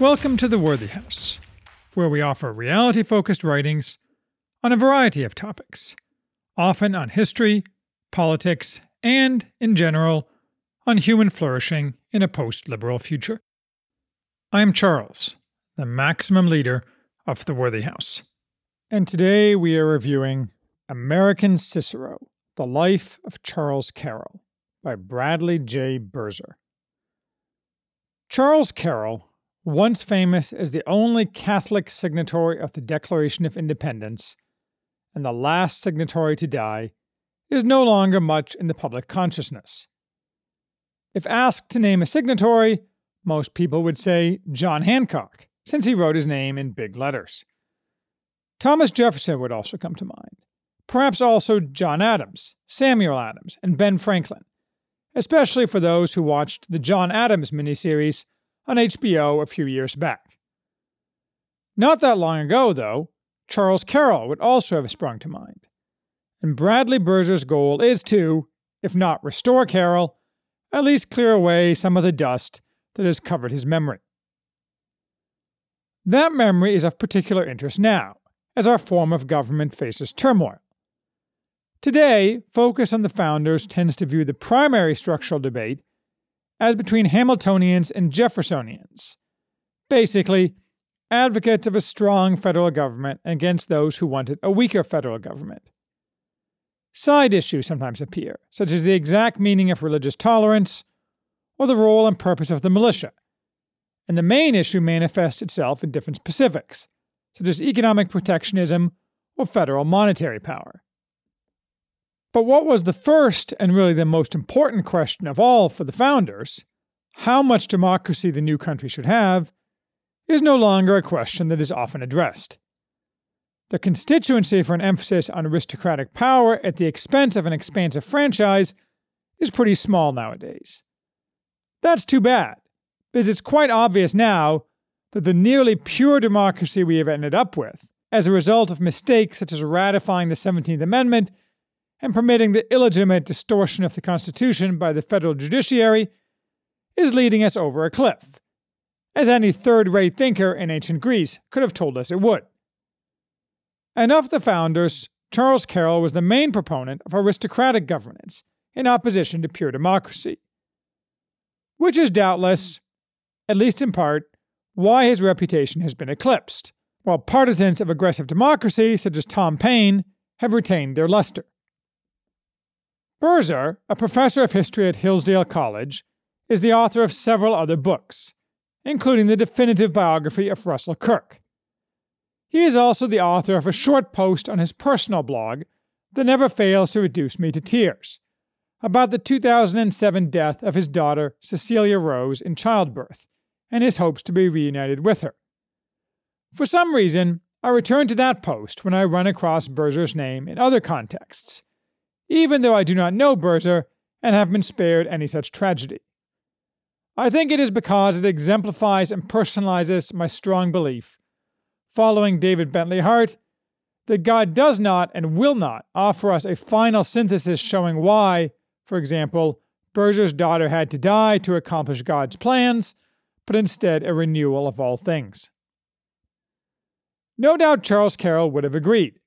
Welcome to the Worthy House, where we offer reality focused writings on a variety of topics, often on history, politics, and, in general, on human flourishing in a post liberal future. I am Charles, the maximum leader of the Worthy House, and today we are reviewing American Cicero The Life of Charles Carroll by Bradley J. Birzer. Charles Carroll, once famous as the only Catholic signatory of the Declaration of Independence and the last signatory to die, is no longer much in the public consciousness. If asked to name a signatory, most people would say John Hancock, since he wrote his name in big letters. Thomas Jefferson would also come to mind perhaps also John Adams, Samuel Adams, and Ben Franklin, especially for those who watched the John Adams miniseries on HBO a few years back. Not that long ago, though, Charles Carroll would also have sprung to mind. And Bradley Birzer's goal is to, if not restore Carroll, at least clear away some of the dust that has covered his memory. That memory is of particular interest now, as our form of government faces turmoil. Today, Focus on the Founders tends to view the primary structural debate as between Hamiltonians and Jeffersonians. Basically, advocates of a strong federal government against those who wanted a weaker federal government. Side issues sometimes appear, such as the exact meaning of religious tolerance or the role and purpose of the militia. And the main issue manifests itself in different specifics, such as economic protectionism or federal monetary power. But what was the first and really the most important question of all for the founders, how much democracy the new country should have, is no longer a question that is often addressed. The constituency for an emphasis on aristocratic power at the expense of an expansive franchise is pretty small nowadays. That's too bad, because it's quite obvious now that the nearly pure democracy we have ended up with, as a result of mistakes such as ratifying the 17th Amendment and permitting the illegitimate distortion of the Constitution by the federal judiciary is leading us over a cliff, as any third rate thinker in ancient Greece could have told us it would. And of the founders, Charles Carroll was the main proponent of aristocratic governance in opposition to pure democracy, which is doubtless, at least in part, why his reputation has been eclipsed, while partisans of aggressive democracy, such as Tom Paine, have retained their luster. Birzer, a professor of history at Hillsdale College, is the author of several other books, including the definitive biography of Russell Kirk. He is also the author of a short post on his personal blog that never fails to reduce me to tears about the 2007 death of his daughter Cecilia Rose in childbirth and his hopes to be reunited with her. For some reason, I return to that post when I run across Birzer's name in other contexts even though I do not know Birzer and have been spared any such tragedy. I think it is because it exemplifies and personalizes my strong belief, following David Bentley Hart, that God does not and will not offer us a final synthesis showing why, for example, Birzer's daughter had to die to accomplish God's plans, but instead a renewal of all things. No doubt Charles Carroll would have agreed,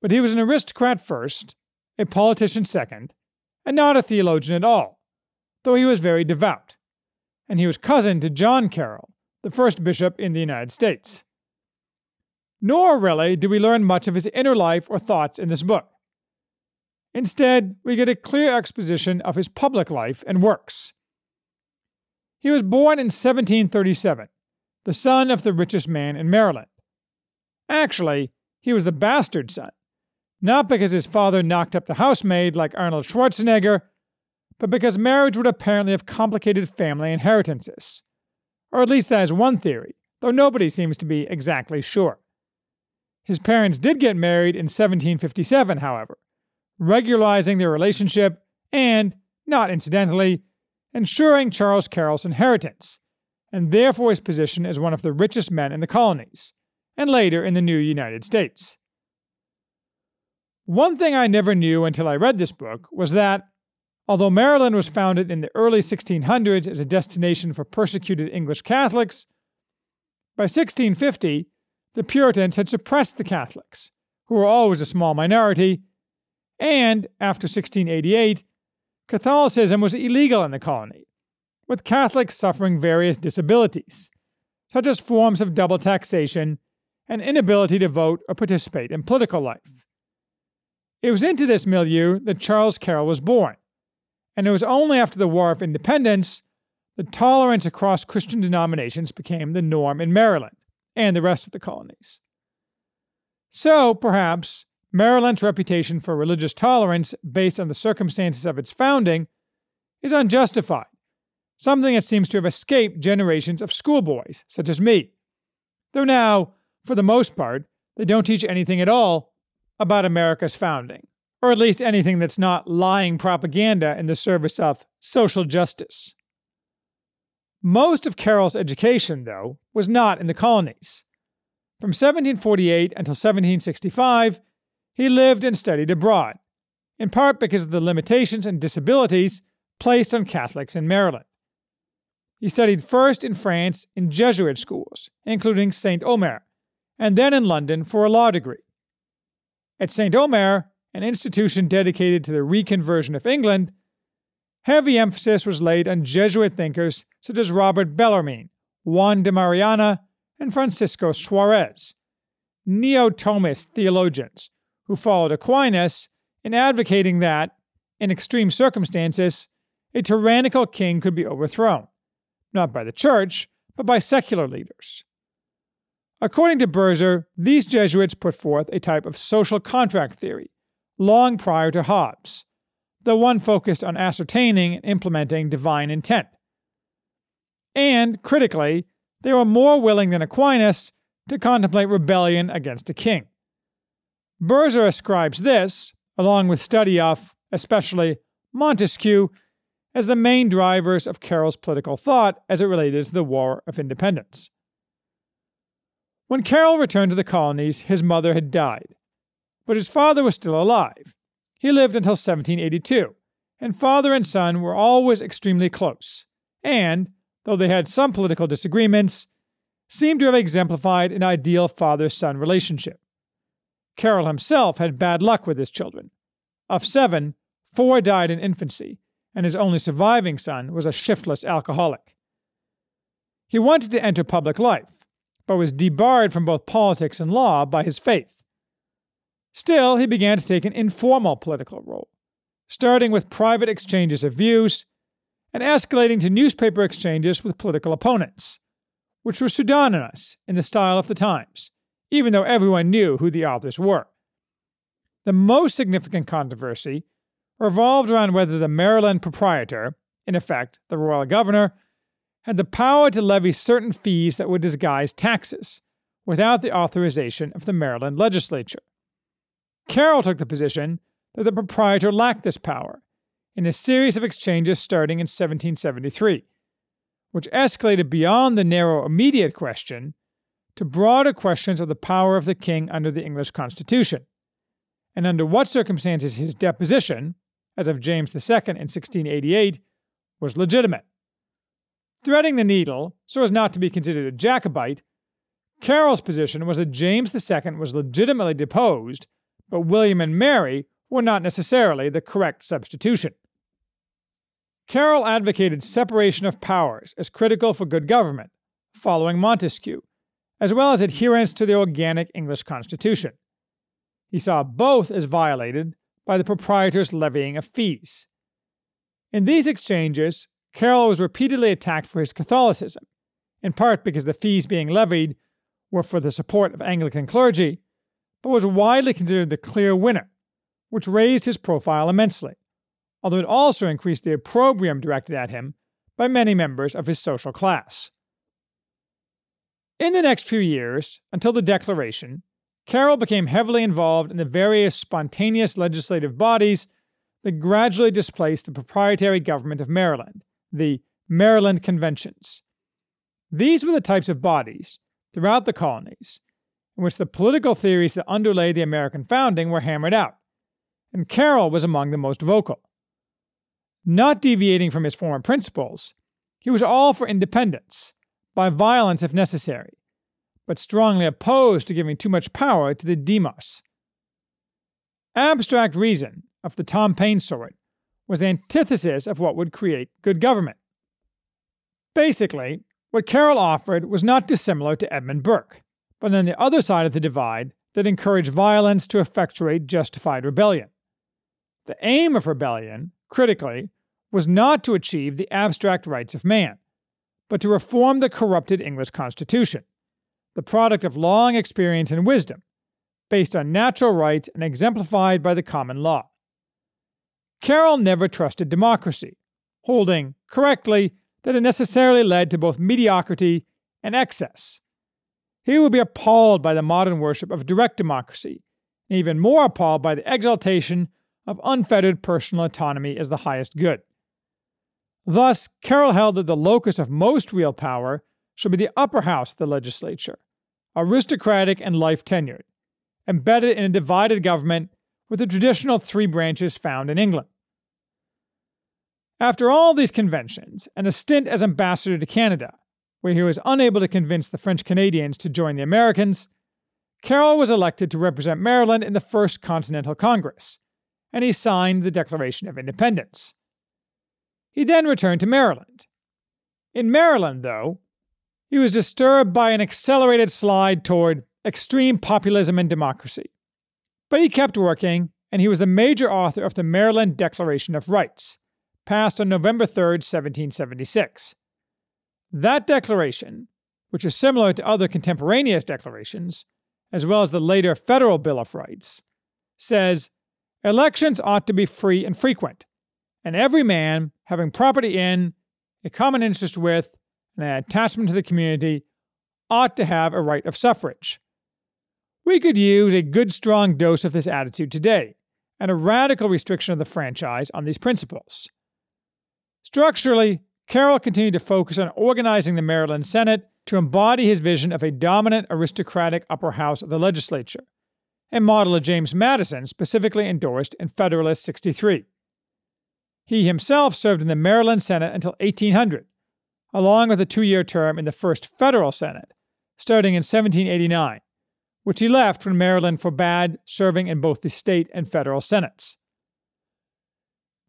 but he was an aristocrat first a politician second, and not a theologian at all, though he was very devout, and he was cousin to John Carroll, the first bishop in the United States. Nor really do we learn much of his inner life or thoughts in this book. Instead, we get a clear exposition of his public life and works. He was born in 1737, the son of the richest man in Maryland. Actually, he was the bastard son, not because his father knocked up the housemaid like Arnold Schwarzenegger, but because marriage would apparently have complicated family inheritances. Or at least that is one theory, though nobody seems to be exactly sure. His parents did get married in 1757, however, regularizing their relationship and, not incidentally, ensuring Charles Carroll's inheritance, and therefore his position as one of the richest men in the colonies, and later in the new United States. One thing I never knew until I read this book was that, although Maryland was founded in the early 1600s as a destination for persecuted English Catholics, By 1650, the Puritans had suppressed the Catholics, who were always a small minority, and after 1688, Catholicism was illegal in the colony, with Catholics suffering various disabilities, such as forms of double taxation and inability to vote or participate in political life. It was into this milieu that Charles Carroll was born, and it was only after the War of Independence that tolerance across Christian denominations became the norm in Maryland and the rest of the colonies. So, perhaps, Maryland's reputation for religious tolerance based on the circumstances of its founding is unjustified, something that seems to have escaped generations of schoolboys, such as me. Though now, for the most part, they don't teach anything at all about America's founding, or at least anything that's not lying propaganda in the service of social justice. Most of Carroll's education, though, was not in the colonies. From 1748 until 1765, he lived and studied abroad, in part because of the limitations and disabilities placed on Catholics in Maryland. He studied first in France in Jesuit schools, including St. Omer, and then in London for a law degree. At St. Omer, an institution dedicated to the reconversion of England, heavy emphasis was laid on Jesuit thinkers such as Robert Bellarmine, Juan de Mariana, and Francisco Suarez, neo Thomist theologians who followed Aquinas in advocating that, in extreme circumstances, a tyrannical king could be overthrown, not by the church, but by secular leaders. According to Birzer, these Jesuits put forth a type of social contract theory long prior to Hobbes, the one focused on ascertaining and implementing divine intent. And, critically, they were more willing than Aquinas to contemplate rebellion against a king. Birzer ascribes this, along with study of, especially, Montesquieu, as the main drivers of Carroll's political thought as it related to the War of Independence. When Carroll returned to the colonies, his mother had died, but his father was still alive. He lived until 1782, and father and son were always extremely close, and, though they had some political disagreements, seemed to have exemplified an ideal father son relationship. Carroll himself had bad luck with his children. Of seven, four died in infancy, and his only surviving son was a shiftless alcoholic. He wanted to enter public life, but was debarred from both politics and law by his faith. Still, he began to take an informal political role, starting with private exchanges of views and escalating to newspaper exchanges with political opponents, which were pseudonymous in the style of the times, even though everyone knew who the authors were. The most significant controversy revolved around whether the Maryland proprietor, in effect the royal governor, had the power to levy certain fees that would disguise taxes without the authorization of the Maryland legislature. Carroll took the position that the proprietor lacked this power in a series of exchanges starting in 1773, which escalated beyond the narrow immediate question to broader questions of the power of the king under the English Constitution, and under what circumstances his deposition, as of James II in 1688, was legitimate. Threading the needle so as not to be considered a Jacobite, Carroll's position was that James II was legitimately deposed, but William and Mary were not necessarily the correct substitution. Carroll advocated separation of powers as critical for good government, following Montesquieu, as well as adherence to the organic English Constitution. He saw both as violated by the proprietors levying of fees. In these exchanges, Carroll was repeatedly attacked for his Catholicism, in part because the fees being levied were for the support of Anglican clergy, but was widely considered the clear winner, which raised his profile immensely although it also increased the opprobrium directed at him by many members of his social class. In the next few years, until the Declaration, Carroll became heavily involved in the various spontaneous legislative bodies that gradually displaced the proprietary government of Maryland, the Maryland Conventions. These were the types of bodies, throughout the colonies, in which the political theories that underlay the American founding were hammered out, and Carroll was among the most vocal. Not deviating from his former principles, he was all for independence, by violence if necessary, but strongly opposed to giving too much power to the demos. Abstract reason, of the Tom Paine sort, was the antithesis of what would create good government. Basically, what Carroll offered was not dissimilar to Edmund Burke, but on the other side of the divide that encouraged violence to effectuate justified rebellion. The aim of rebellion, critically, was not to achieve the abstract rights of man, but to reform the corrupted English constitution, the product of long experience and wisdom, based on natural rights and exemplified by the common law. Carroll never trusted democracy, holding, correctly, that it necessarily led to both mediocrity and excess. He would be appalled by the modern worship of direct democracy, and even more appalled by the exaltation of unfettered personal autonomy as the highest good. Thus, Carroll held that the locus of most real power should be the upper house of the legislature, aristocratic and life tenured, embedded in a divided government with the traditional three branches found in England. After all these conventions and a stint as ambassador to Canada, where he was unable to convince the French Canadians to join the Americans, Carroll was elected to represent Maryland in the First Continental Congress, and he signed the Declaration of Independence. He then returned to Maryland. In Maryland, though, he was disturbed by an accelerated slide toward extreme populism and democracy. But he kept working, and he was the major author of the Maryland Declaration of Rights, passed on November 3, 1776. That declaration, which is similar to other contemporaneous declarations, as well as the later Federal Bill of Rights, says elections ought to be free and frequent, and every man having property in, a common interest with, and an attachment to the community ought to have a right of suffrage. We could use a good strong dose of this attitude today, and a radical restriction of the franchise on these principles. Structurally, Carroll continued to focus on organizing the Maryland Senate to embody his vision of a dominant aristocratic upper house of the legislature, a model of James Madison specifically endorsed in Federalist 63. He himself served in the Maryland Senate until 1800, along with a two year term in the first federal Senate, starting in 1789, which he left when Maryland forbade serving in both the state and federal Senates.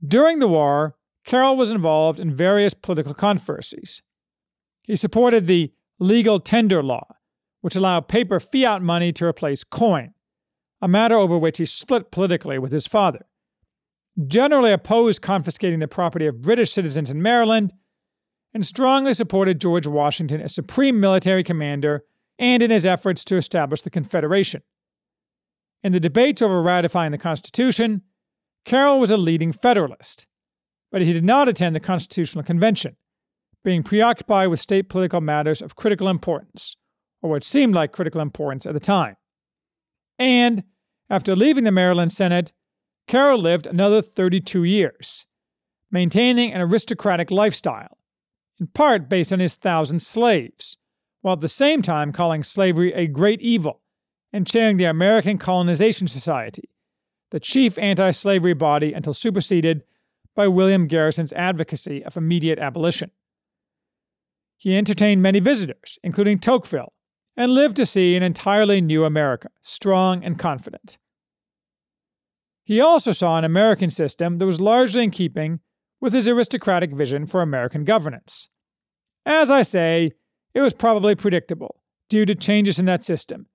During the war, Carroll was involved in various political controversies. He supported the legal tender law, which allowed paper fiat money to replace coin, a matter over which he split politically with his father. Generally opposed confiscating the property of British citizens in Maryland, and strongly supported George Washington as supreme military commander and in his efforts to establish the Confederation. In the debates over ratifying the Constitution, Carroll was a leading Federalist but he did not attend the Constitutional Convention, being preoccupied with state political matters of critical importance, or what seemed like critical importance at the time. And, after leaving the Maryland Senate, Carroll lived another 32 years, maintaining an aristocratic lifestyle, in part based on his thousand slaves, while at the same time calling slavery a great evil and chairing the American Colonization Society, the chief anti slavery body until superseded by William Garrison's advocacy of immediate abolition. He entertained many visitors, including Tocqueville, and lived to see an entirely new America, strong and confident. He also saw an American system that was largely in keeping with his aristocratic vision for American governance. As I say, it was probably predictable, due to changes in that system,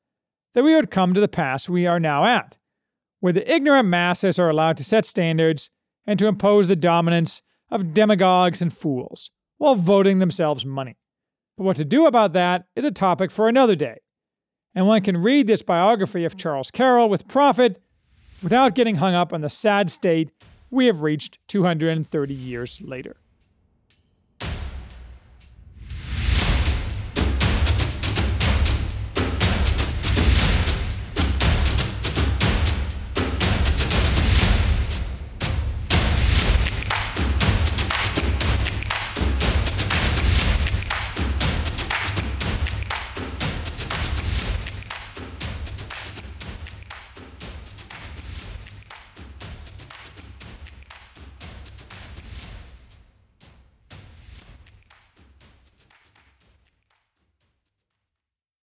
that we would come to the pass we are now at, where the ignorant masses are allowed to set standards and to impose the dominance of demagogues and fools while voting themselves money. But what to do about that is a topic for another day. And one can read this biography of Charles Carroll with profit without getting hung up on the sad state we have reached 230 years later.